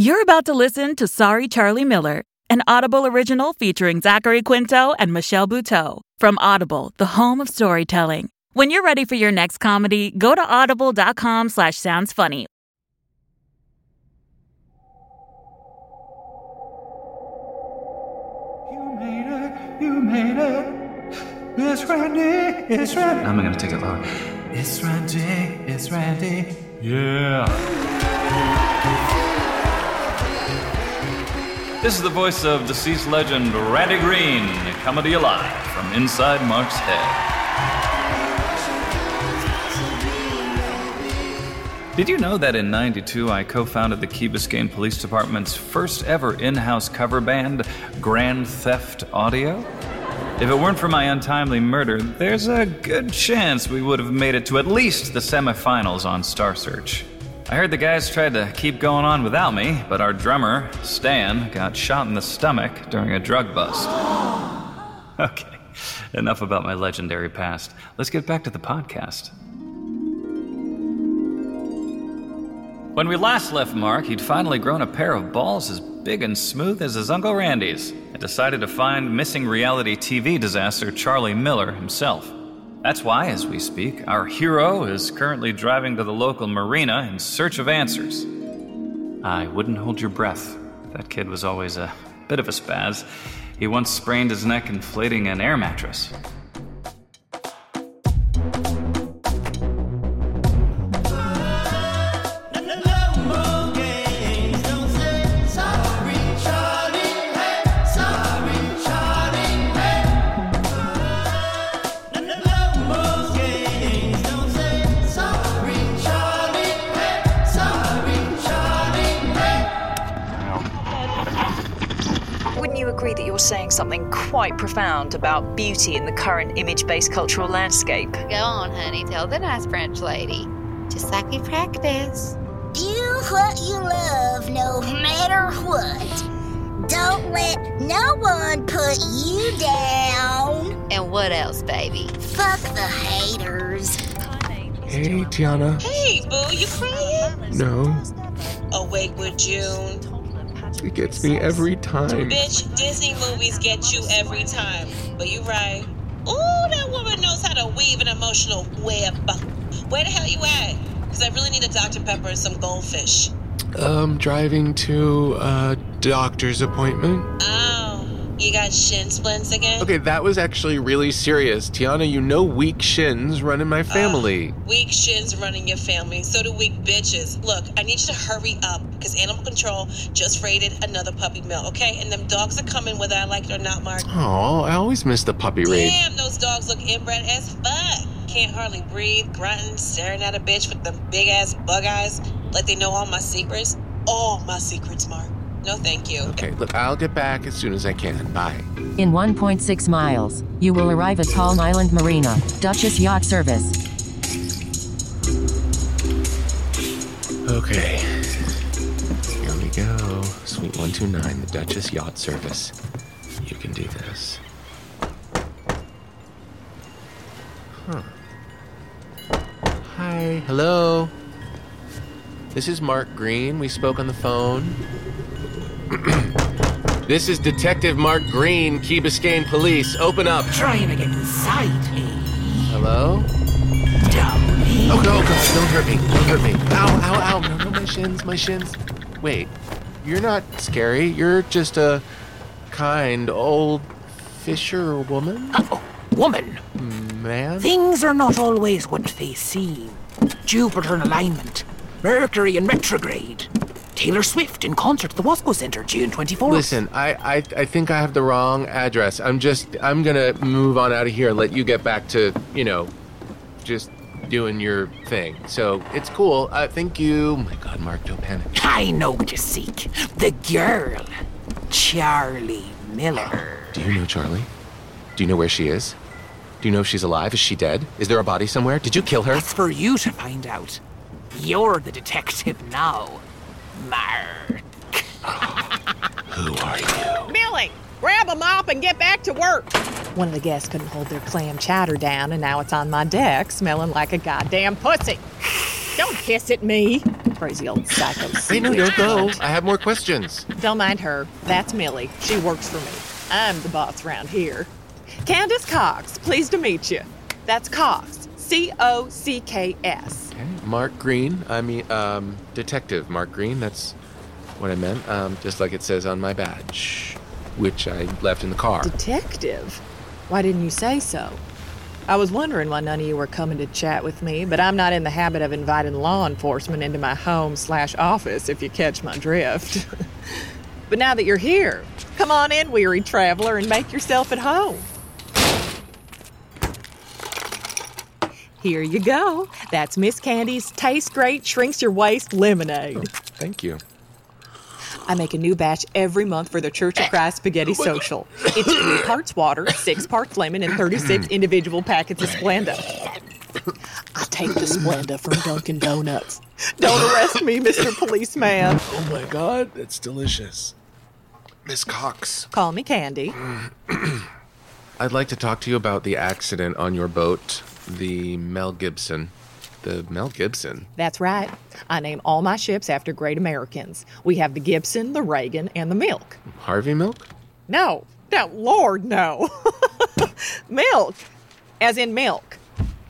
You're about to listen to Sorry Charlie Miller, an Audible original featuring Zachary Quinto and Michelle Buteau from Audible, the home of storytelling. When you're ready for your next comedy, go to audible.com slash sounds funny. You made it, you made it. It's Randy, it's Randy. I'm gonna take it low. It's Randy, it's Randy. Yeah. This is the voice of deceased legend Randy Green, coming to you live from inside Mark's head. Did you know that in 92 I co founded the Key Biscayne Police Department's first ever in house cover band, Grand Theft Audio? If it weren't for my untimely murder, there's a good chance we would have made it to at least the semifinals on Star Search. I heard the guys tried to keep going on without me, but our drummer, Stan, got shot in the stomach during a drug bust. okay, enough about my legendary past. Let's get back to the podcast. When we last left Mark, he'd finally grown a pair of balls as big and smooth as his Uncle Randy's and decided to find missing reality TV disaster Charlie Miller himself. That's why, as we speak, our hero is currently driving to the local marina in search of answers. I wouldn't hold your breath. That kid was always a bit of a spaz. He once sprained his neck inflating an air mattress. Saying something quite profound about beauty in the current image based cultural landscape? Go on, honey. Tell the nice French lady. Just like we practice. Do what you love no matter what. Don't let no one put you down. And what else, baby? Fuck the haters. Hey, Tiana. Hey, boo, you crying? No, Awake with June. It gets me every time. Bitch, Disney movies get you every time. But you right. Ooh, that woman knows how to weave an emotional web. Where the hell you at? Because I really need a Dr. Pepper and some goldfish. Um, driving to a doctor's appointment. Oh, you got shin splints again? Okay, that was actually really serious. Tiana, you know weak shins run in my family. Weak shins running your family. So do weak bitches. Look, I need you to hurry up because Animal Control just raided another puppy mill, okay? And them dogs are coming whether I like it or not, Mark. Oh, I always miss the puppy raid. Damn, those dogs look inbred as fuck. Can't hardly breathe, grunting, staring at a bitch with them big ass bug eyes, like they know all my secrets. All my secrets, Mark. No, thank you. Okay, look, I'll get back as soon as I can. Bye. In 1.6 miles, you will arrive at Palm Island Marina, Duchess Yacht Service. Okay. Here we go. Suite 129, the Duchess Yacht Service. You can do this. Huh. Hi. Hello. This is Mark Green. We spoke on the phone. this is Detective Mark Green, Key Biscayne Police. Open up. Trying to get inside me. Hello? Oh, no, God, don't hurt me. Don't hurt me. Ow, ow, ow. No, no, my shins, my shins. Wait, you're not scary. You're just a kind old fisherwoman? Oh, woman. Man? Things are not always what they seem. Jupiter in alignment, Mercury in retrograde. Taylor Swift in concert at the Watsco Center, June 24th. Listen, I, I I think I have the wrong address. I'm just I'm gonna move on out of here. And let you get back to you know, just doing your thing. So it's cool. Uh, thank you. Oh my God, Mark, don't panic. I know what you seek. The girl, Charlie Miller. Do you know Charlie? Do you know where she is? Do you know if she's alive? Is she dead? Is there a body somewhere? Did you kill her? That's for you to find out. You're the detective now, Mark. Who are you? Billy, grab a mop and get back to work. One of the guests couldn't hold their clam chowder down, and now it's on my deck, smelling like a goddamn pussy. Don't hiss at me. Crazy old psycho. I know, switch. don't go. I have more questions. Don't mind her. That's Millie. She works for me. I'm the boss around here. Candace Cox, pleased to meet you. That's Cox. C O C K S. Mark Green. I mean, um, Detective Mark Green. That's what I meant. Um, just like it says on my badge, which I left in the car. Detective? Why didn't you say so? I was wondering why none of you were coming to chat with me, but I'm not in the habit of inviting law enforcement into my home slash office, if you catch my drift. but now that you're here, come on in, weary traveler, and make yourself at home. Here you go. That's Miss Candy's Taste Great Shrinks Your Waist Lemonade. Thank you. I make a new batch every month for the Church of Christ Spaghetti Social. It's three parts water, six parts lemon, and 36 mm. individual packets of Splenda. I take the Splenda from Dunkin' Donuts. Don't arrest me, Mr. Policeman. Oh my God, that's delicious. Miss Cox. Call me Candy. I'd like to talk to you about the accident on your boat, the Mel Gibson. The Mel Gibson. That's right. I name all my ships after great Americans. We have the Gibson, the Reagan, and the Milk. Harvey Milk? No, no, Lord, no. milk, as in milk,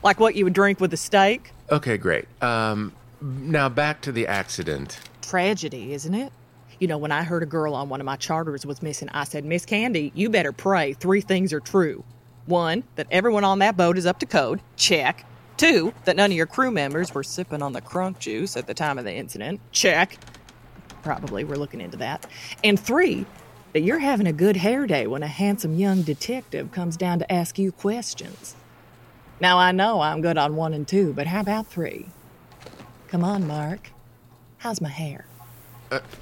like what you would drink with a steak. Okay, great. Um, now back to the accident. Tragedy, isn't it? You know, when I heard a girl on one of my charters was missing, I said, Miss Candy, you better pray three things are true. One, that everyone on that boat is up to code. Check. Two, that none of your crew members were sipping on the crunk juice at the time of the incident. Check. Probably we're looking into that. And three, that you're having a good hair day when a handsome young detective comes down to ask you questions. Now, I know I'm good on one and two, but how about three? Come on, Mark. How's my hair? Uh,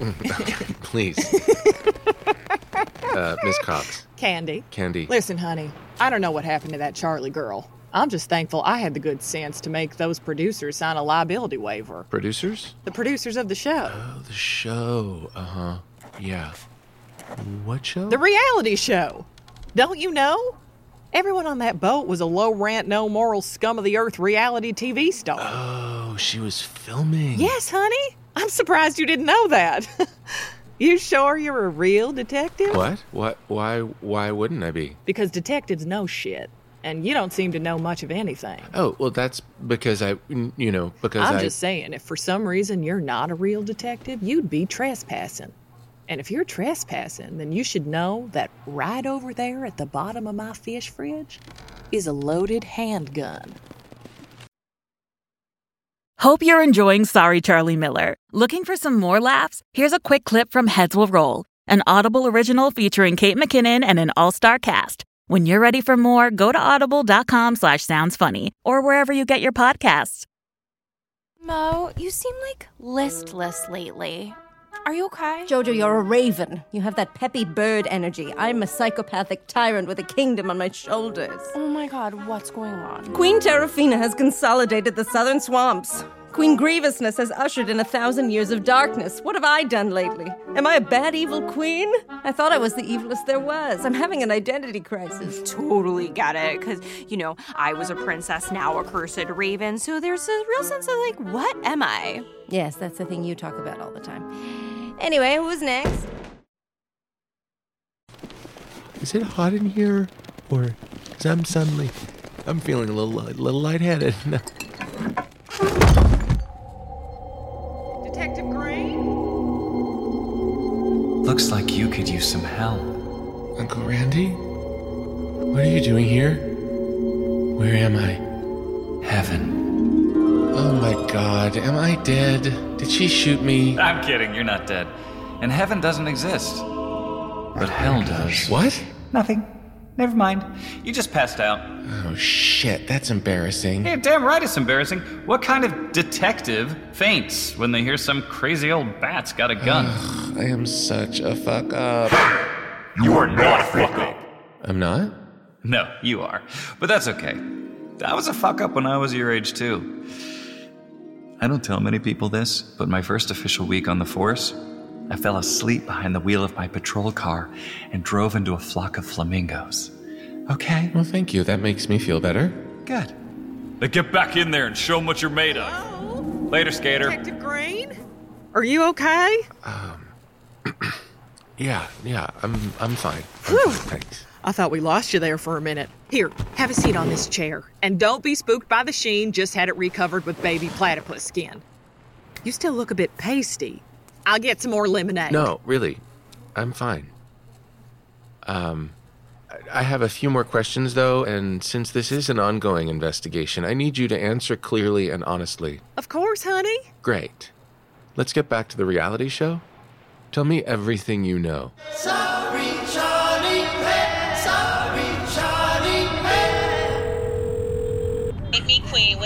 please. uh, Miss Cox. Candy. Candy. Listen, honey, I don't know what happened to that Charlie girl. I'm just thankful I had the good sense to make those producers sign a liability waiver. Producers? The producers of the show. Oh, the show. Uh huh. Yeah. What show? The reality show. Don't you know? Everyone on that boat was a low rent, no moral scum of the earth reality TV star. Oh, she was filming. Yes, honey. I'm surprised you didn't know that. you sure you're a real detective? What? What? Why? Why wouldn't I be? Because detectives know shit, and you don't seem to know much of anything. Oh, well, that's because I, you know, because I'm I. just saying, if for some reason you're not a real detective, you'd be trespassing. And if you're trespassing, then you should know that right over there at the bottom of my fish fridge is a loaded handgun. Hope you're enjoying Sorry Charlie Miller. Looking for some more laughs? Here's a quick clip from Heads Will Roll, an Audible original featuring Kate McKinnon and an all-star cast. When you're ready for more, go to audible.com slash sounds funny or wherever you get your podcasts. Mo, you seem like listless lately. Are you okay? Jojo, you're a raven. You have that peppy bird energy. I'm a psychopathic tyrant with a kingdom on my shoulders. Oh my god, what's going on? Queen Terrafina has consolidated the southern swamps. Queen Grievousness has ushered in a thousand years of darkness. What have I done lately? Am I a bad, evil queen? I thought I was the evilest there was. I'm having an identity crisis. Totally get it, because, you know, I was a princess, now a cursed raven, so there's a real sense of, like, what am I? Yes, that's the thing you talk about all the time. Anyway, who's next? Is it hot in here, or? Cause I'm suddenly, I'm feeling a little, a little lightheaded. Detective Green? Looks like you could use some help. Uncle Randy, what are you doing here? Where am I? Heaven. Oh my God, am I dead? Did she shoot me? I'm kidding, you're not dead. And heaven doesn't exist. But hell does. What? Nothing. Never mind. You just passed out. Oh shit, that's embarrassing. Yeah, damn right it's embarrassing. What kind of detective faints when they hear some crazy old bat's got a gun? Ugh, I am such a fuck up. You are not a fuck up. I'm not? No, you are. But that's okay. I was a fuck up when I was your age, too. I don't tell many people this, but my first official week on the force, I fell asleep behind the wheel of my patrol car and drove into a flock of flamingos. Okay? Well, thank you. That makes me feel better. Good. Now get back in there and show them what you're made of. Later, skater. Detective Green? Are you okay? Um. yeah, yeah, I'm I'm fine. I'm fine, Thanks. I thought we lost you there for a minute. Here, have a seat on this chair. And don't be spooked by the sheen, just had it recovered with baby platypus skin. You still look a bit pasty. I'll get some more lemonade. No, really, I'm fine. Um, I- I have a few more questions though, and since this is an ongoing investigation, I need you to answer clearly and honestly. Of course, honey. Great. Let's get back to the reality show. Tell me everything you know. Sorry,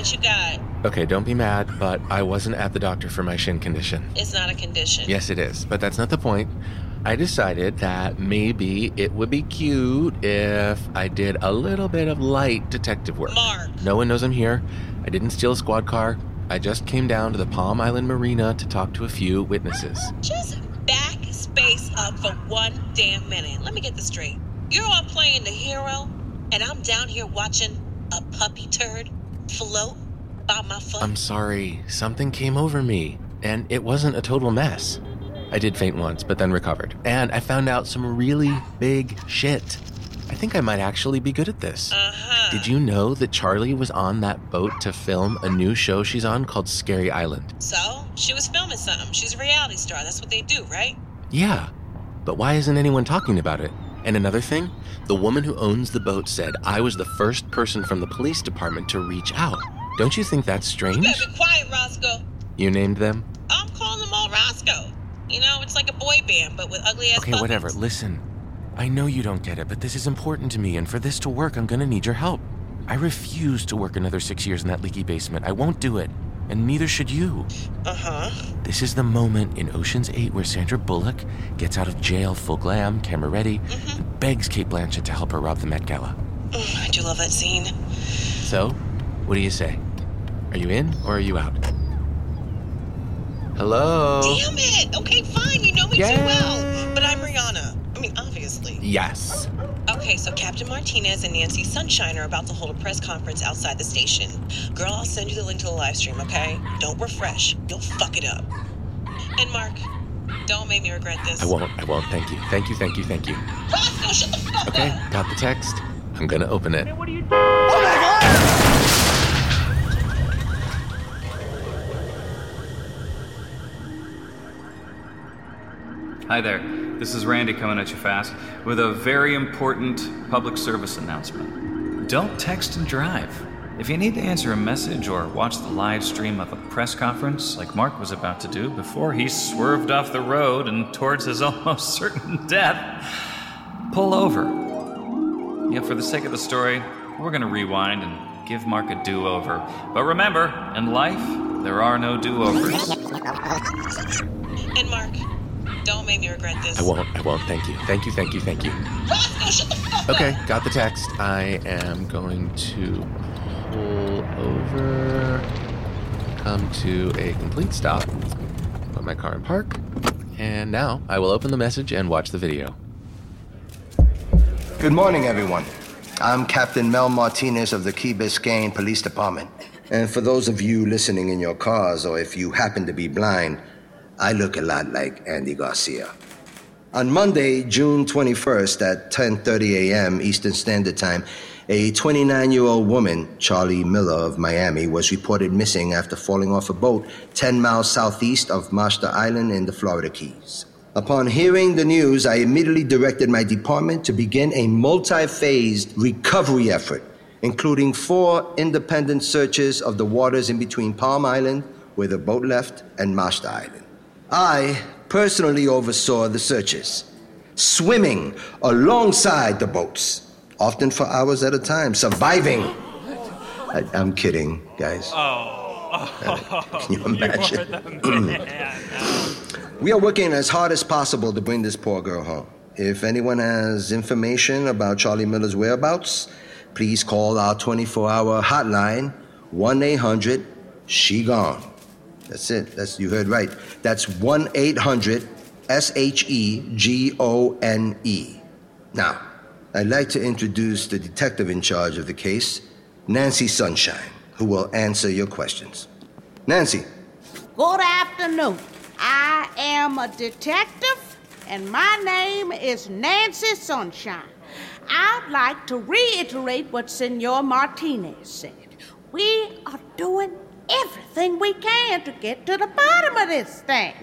what you got? Okay, don't be mad, but I wasn't at the doctor for my shin condition. It's not a condition. Yes, it is, but that's not the point. I decided that maybe it would be cute if I did a little bit of light detective work. Mark. No one knows I'm here. I didn't steal a squad car. I just came down to the Palm Island Marina to talk to a few witnesses. Just back space up for one damn minute. Let me get this straight. You're all playing the hero, and I'm down here watching a puppy turd float by my foot. I'm sorry, something came over me, and it wasn't a total mess. I did faint once, but then recovered. And I found out some really big shit. I think I might actually be good at this. Uh-huh. Did you know that Charlie was on that boat to film a new show she's on called Scary Island? So, she was filming something. She's a reality star. That's what they do, right? Yeah, but why isn't anyone talking about it? And another thing, the woman who owns the boat said I was the first person from the police department to reach out. Don't you think that's You strange? better be quiet, Roscoe. You named them? I'm calling them all Roscoe. You know, it's like a boy band, but with ugly ass Okay, puppets. whatever. Listen, I know you don't get it, but this is important to me, and for this to work, I'm gonna need your help. I refuse to work another six years in that leaky basement. I won't do it, and neither should you. Uh huh. This is the moment in Ocean's 8 where Sandra Bullock gets out of jail full glam, camera ready, and begs Cate Blanchett to help her rob the Met Gala. Mm, I do love that scene. So, what do you say? Are you in or are you out? Hello? Damn it! Okay, fine. You know me too well. But I'm Rihanna. I mean, obviously. Yes. Okay, so Captain Martinez and Nancy Sunshine are about to hold a press conference outside the station. Girl, I'll send you the link to the live stream, okay? Don't refresh. You'll fuck it up. And Mark, don't make me regret this. I won't, I won't. Thank you. Thank you, thank you, thank you. Roscoe, shut the fuck Okay, up! got the text. I'm gonna open it. Oh Hi there. This is Randy coming at you fast with a very important public service announcement. Don't text and drive. If you need to answer a message or watch the live stream of a press conference like Mark was about to do before he swerved off the road and towards his almost certain death, pull over. Yeah, for the sake of the story, we're going to rewind and give Mark a do over. But remember, in life, there are no do overs. And Mark, don't make me regret this. I won't, I won't. Thank you. Thank you, thank you, thank you. Roscoe, shut the fuck up! Okay, got the text. I am going to pull over, come to a complete stop, put my car in park, and now I will open the message and watch the video. Good morning, everyone. I'm Captain Mel Martinez of the Key Biscayne Police Department. And for those of you listening in your cars, or if you happen to be blind, I look a lot like Andy Garcia. On Monday, June 21st at 10:30 a.m. Eastern Standard Time, a 29-year-old woman, Charlie Miller of Miami, was reported missing after falling off a boat 10 miles southeast of Marshall Island in the Florida Keys. Upon hearing the news, I immediately directed my department to begin a multi-phased recovery effort, including four independent searches of the waters in between Palm Island, where the boat left, and Marshall Island. I personally oversaw the searches, swimming alongside the boats, often for hours at a time, surviving. I, am kidding, guys. Oh. Can you imagine? we are working as hard as possible to bring this poor girl home. If anyone has information about Charlie Miller's whereabouts, please call our 24 hour hotline 1 800 She Gone. That's it. That's you heard right. That's 1 800 S H E G O N E. Now, I'd like to introduce the detective in charge of the case, Nancy Sunshine, who will answer your questions. Nancy, Good afternoon. I am a detective, and my name is Nancy Sunshine. I'd like to reiterate what Senor Martinez said. We are doing everything we can to get to the bottom of this thing.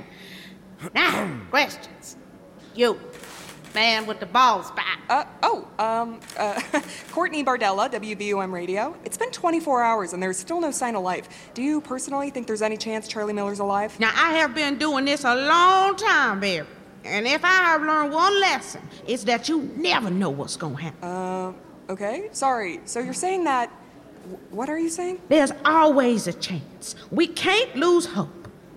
Now, questions. You, man with the bald spot. Uh, oh, um, uh, Courtney Bardella, WBUM Radio. It's been 24 hours and there's still no sign of life. Do you personally think there's any chance Charlie Miller's alive? Now, I have been doing this a long time, Barry. And if I have learned one lesson, it's that you never know what's going to happen. Uh, okay. Sorry. So you're saying that. Wh- What are you saying? There's always a chance. We can't lose hope.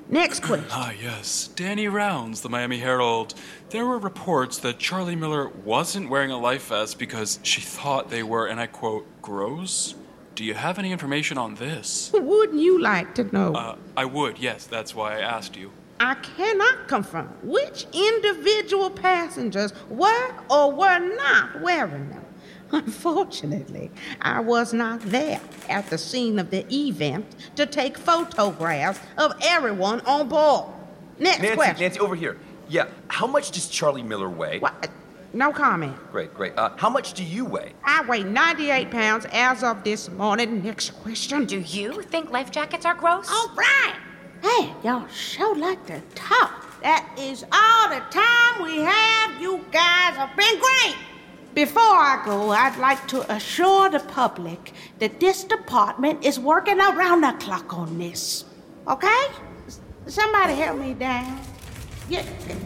Next question. Ah, yes. Danny Rounds, the Miami Herald. There were reports that Charlie Miller wasn't wearing a life vest because she thought they were, and I quote, gross. Do you have any information on this? Wouldn't you like to know? Uh, I would, yes. That's why I asked you. I cannot confirm which individual passengers were or were not wearing them. Unfortunately, I was not there at the scene of the event to take photographs of everyone on board. Next Nancy, question. Nancy, over here. Yeah, how much does Charlie Miller weigh? What? No comment. Great, great. Uh, how much do you weigh? I weigh 98 pounds as of this morning. Next question. Do you think life jackets are gross? All right. Hey, y'all sure like to talk. That is all the time we have. You guys have been great. Before I go, I'd like to assure the public that this department is working around the clock on this. Okay? S- Somebody help me down. You,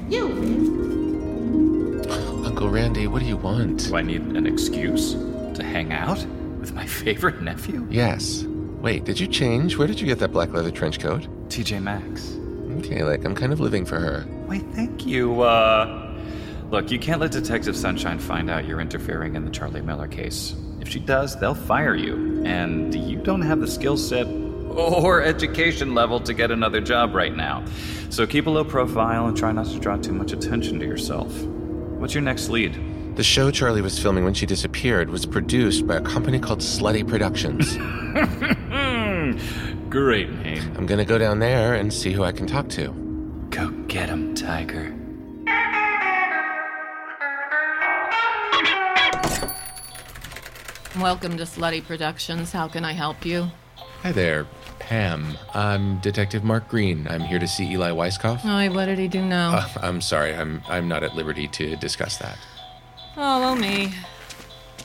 you. Uncle Randy, what do you want? Do I need an excuse to hang out with my favorite nephew? Yes. Wait, did you change? Where did you get that black leather trench coat? TJ Maxx. Okay, like I'm kind of living for her. Why, thank you. Uh, look, you can't let Detective Sunshine find out you're interfering in the Charlie Miller case. If she does, they'll fire you, and you don't have the skill set or education level to get another job right now. So keep a low profile and try not to draw too much attention to yourself. What's your next lead? The show Charlie was filming when she disappeared was produced by a company called Slutty Productions. Great name. I'm gonna go down there and see who I can talk to. Go get him, Tiger. Welcome to Slutty Productions. How can I help you? Hi there, Pam. I'm Detective Mark Green. I'm here to see Eli Weisskopf. Oh, what did he do now? Uh, I'm sorry, I'm I'm not at liberty to discuss that. Follow me.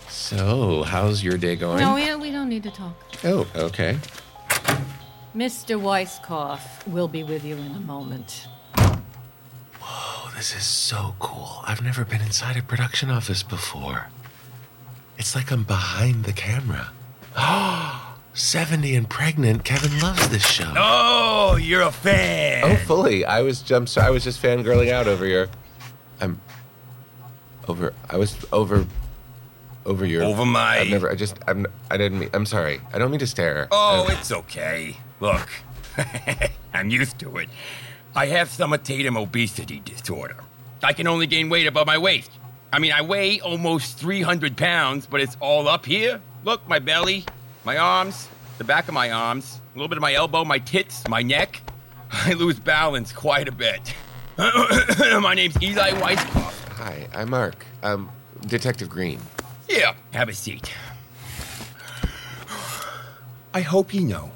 So, how's your day going? No, we, we don't need to talk. Oh, okay. Mr. Weisskopf will be with you in a moment. Oh, this is so cool. I've never been inside a production office before. It's like I'm behind the camera. Oh, 70 and pregnant. Kevin loves this show. Oh, you're a fan. Oh, fully. I was I'm I was just fangirling out over your. I'm over. I was over. Over your. Over my- I've never. I just. I'm. I didn't mean. I'm sorry. I don't mean to stare. Oh, I- it's okay. Look, I'm used to it. I have stomatatum obesity disorder. I can only gain weight above my waist. I mean, I weigh almost 300 pounds, but it's all up here. Look, my belly, my arms, the back of my arms, a little bit of my elbow, my tits, my neck. I lose balance quite a bit. my name's Eli Weisskopf. Hi, I'm Mark. Um, Detective Green. Yeah, have a seat. I hope you know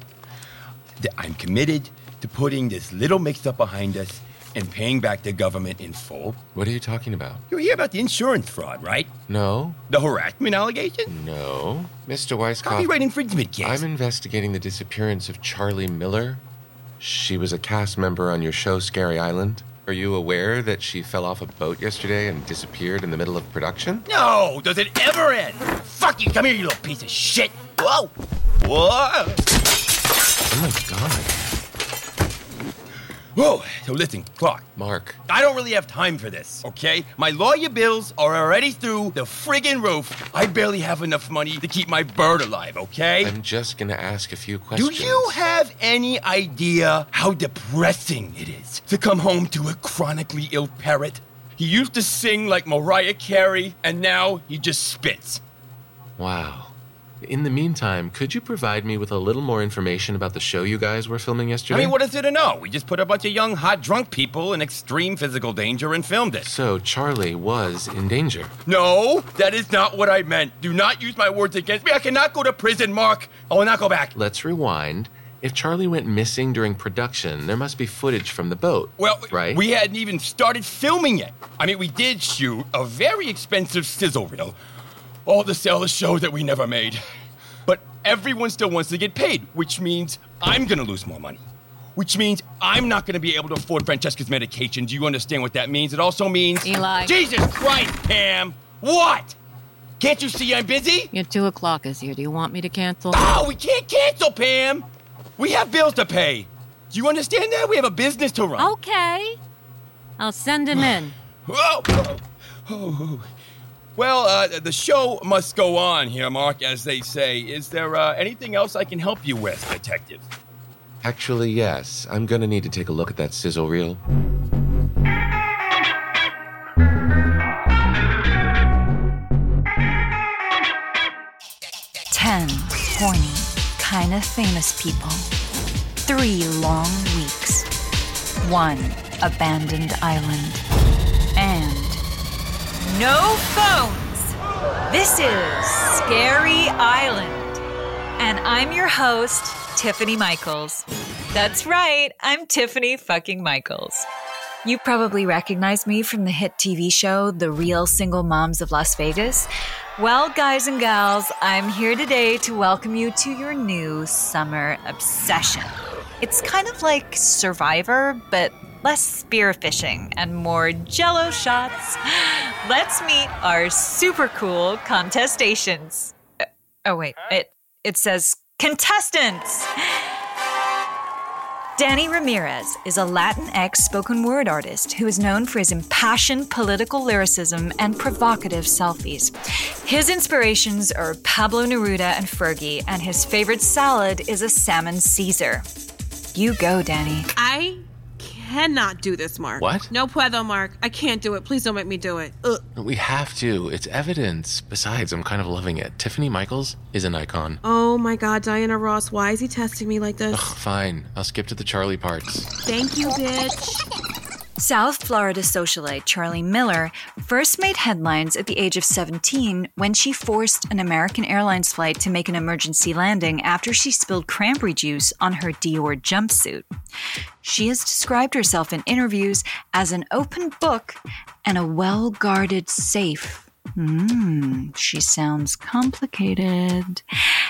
that I'm committed to putting this little mix up behind us and paying back the government in full. What are you talking about? You hear about the insurance fraud, right? No. The harassment allegation? No. Mr. Weisskopf. Copyright infringement case. I'm investigating the disappearance of Charlie Miller. She was a cast member on your show, Scary Island. Are you aware that she fell off a boat yesterday and disappeared in the middle of production? No! Does it ever end? Fuck you! Come here, you little piece of shit! Whoa! Whoa! Oh my god. Whoa! So listen, Clark. Mark. I don't really have time for this, okay? My lawyer bills are already through the friggin' roof. I barely have enough money to keep my bird alive, okay? I'm just gonna ask a few questions. Do you have any idea how depressing it is to come home to a chronically ill parrot? He used to sing like Mariah Carey, and now he just spits. Wow. In the meantime, could you provide me with a little more information about the show you guys were filming yesterday? I mean, what is there to know? We just put a bunch of young, hot, drunk people in extreme physical danger and filmed it. So Charlie was in danger. No, that is not what I meant. Do not use my words against me. I cannot go to prison, Mark. Oh, I will not go back. Let's rewind. If Charlie went missing during production, there must be footage from the boat. Well, right? we hadn't even started filming yet. I mean, we did shoot a very expensive sizzle reel, all the a show that we never made. But everyone still wants to get paid, which means I'm gonna lose more money. Which means I'm not gonna be able to afford Francesca's medication. Do you understand what that means? It also means. Eli. Jesus Christ, Pam! What? Can't you see I'm busy? Your two o'clock is here. Do you want me to cancel? Oh, we can't cancel, Pam! We have bills to pay. Do you understand that? We have a business to run. Okay. I'll send him in. Oh, oh, oh. oh, oh. Well, uh, the show must go on here, Mark, as they say. Is there uh, anything else I can help you with, Detective? Actually, yes. I'm gonna need to take a look at that sizzle reel. Ten horny, kinda famous people. Three long weeks. One abandoned island. No phones. This is Scary Island. And I'm your host, Tiffany Michaels. That's right, I'm Tiffany fucking Michaels. You probably recognize me from the hit TV show, The Real Single Moms of Las Vegas. Well, guys and gals, I'm here today to welcome you to your new summer obsession. It's kind of like Survivor, but less spearfishing and more jello shots. Let's meet our super cool contestations. Uh, Oh wait, it it says contestants. Danny Ramirez is a Latinx spoken word artist who is known for his impassioned political lyricism and provocative selfies. His inspirations are Pablo Neruda and Fergie, and his favorite salad is a salmon Caesar. You go, Danny. I cannot do this, Mark. What? No puedo, Mark. I can't do it. Please don't make me do it. Ugh. We have to. It's evidence. Besides, I'm kind of loving it. Tiffany Michaels is an icon. Oh my god, Diana Ross, why is he testing me like this? Fine. I'll skip to the Charlie parts. Thank you, bitch. South Florida socialite Charlie Miller first made headlines at the age of 17 when she forced an American Airlines flight to make an emergency landing after she spilled cranberry juice on her Dior jumpsuit. She has described herself in interviews as an open book and a well guarded safe. Hmm, she sounds complicated.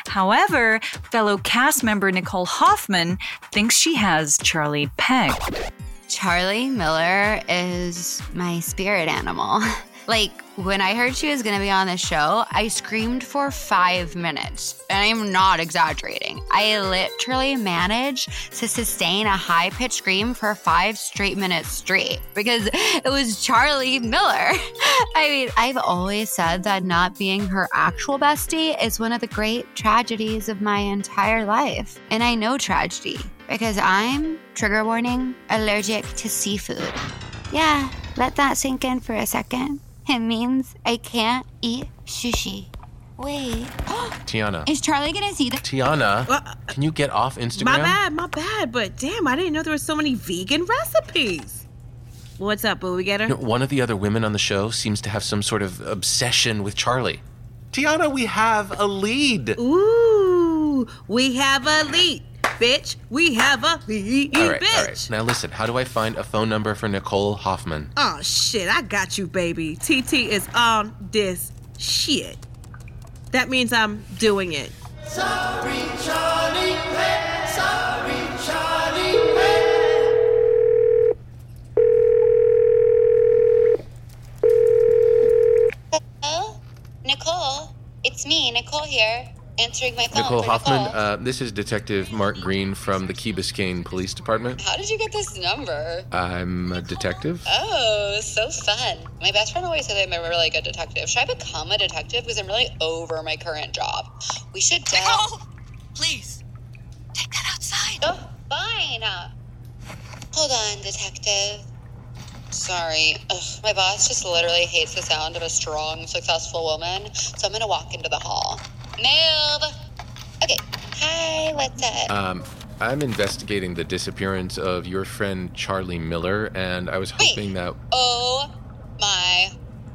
However, fellow cast member Nicole Hoffman thinks she has Charlie pegged. Charlie Miller is my spirit animal. Like, when I heard she was gonna be on the show, I screamed for five minutes. And I'm not exaggerating. I literally managed to sustain a high pitched scream for five straight minutes straight because it was Charlie Miller. I mean, I've always said that not being her actual bestie is one of the great tragedies of my entire life. And I know tragedy because I'm, trigger warning, allergic to seafood. Yeah, let that sink in for a second. It means I can't eat sushi. Wait. Tiana. Is Charlie gonna see the. Tiana, uh, can you get off Instagram? My bad, my bad. But damn, I didn't know there were so many vegan recipes. What's up, boo? We get her? You know, one of the other women on the show seems to have some sort of obsession with Charlie. Tiana, we have a lead. Ooh, we have a lead, bitch. We have a lead, all right, bitch. all right. Now listen, how do I find a phone number for Nicole Hoffman? Oh shit, I got you, baby. TT is on this shit. That means I'm doing it. Sorry, Charlie. Hey, sorry, Charlie. Hey. Hello? Nicole? It's me, Nicole here, answering my phone. Nicole Hoffman, Nicole. uh, this is Detective Mark Green from the Key Biscayne Police Department. How did you get this number? I'm a detective. Oh, so fun. My best friend always says I'm a really good detective. Should I become a detective? Because I'm really over my current job. We should. De- Nicole! Please! Take that outside. Oh, fine. Uh, hold on, detective. Sorry. Ugh, my boss just literally hates the sound of a strong, successful woman, so I'm gonna walk into the hall. Move. Okay. Hi, what's up? Um, I'm investigating the disappearance of your friend Charlie Miller, and I was hoping that. Oh my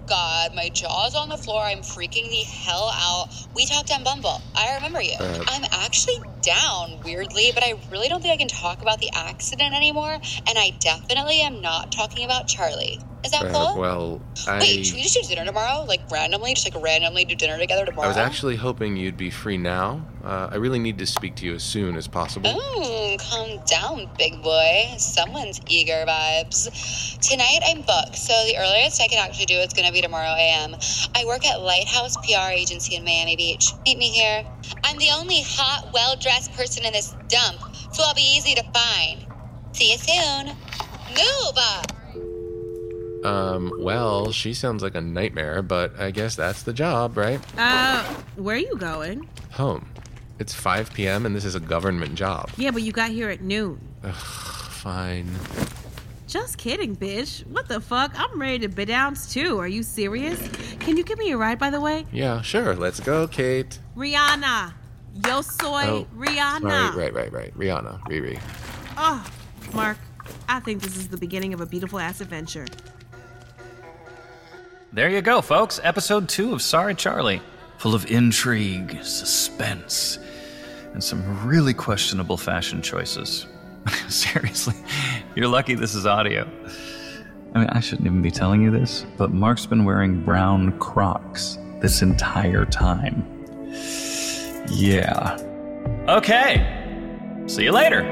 god, my jaw's on the floor. I'm freaking the hell out. We talked on Bumble. I remember you. Uh, I'm actually down, weirdly, but I really don't think I can talk about the accident anymore. And I definitely am not talking about Charlie. Is that cool? well, I. Wait, should we just do dinner tomorrow? Like randomly? Just like randomly do dinner together tomorrow? I was actually hoping you'd be free now. Uh, I really need to speak to you as soon as possible. Ooh, calm down, big boy. Someone's eager vibes. Tonight I'm booked, so the earliest I can actually do it's gonna be tomorrow AM. I work at Lighthouse PR agency in Miami Beach. Meet me here. I'm the only hot, well dressed person in this dump, so I'll be easy to find. See you soon. Move! Um, well, she sounds like a nightmare, but I guess that's the job, right? Uh, where are you going? Home. It's 5 p.m. and this is a government job. Yeah, but you got here at noon. Ugh, fine. Just kidding, bitch. What the fuck? I'm ready to bedounce too. Are you serious? Can you give me a ride, by the way? Yeah, sure. Let's go, Kate. Rihanna. Yo soy Oh, Rihanna. Right, right, right, right. Rihanna, Riri. Oh, Mark, I think this is the beginning of a beautiful ass adventure. There you go, folks. Episode two of Sorry Charlie. Full of intrigue, suspense, and some really questionable fashion choices. Seriously, you're lucky this is audio. I mean, I shouldn't even be telling you this, but Mark's been wearing brown Crocs this entire time. Yeah. Okay. See you later.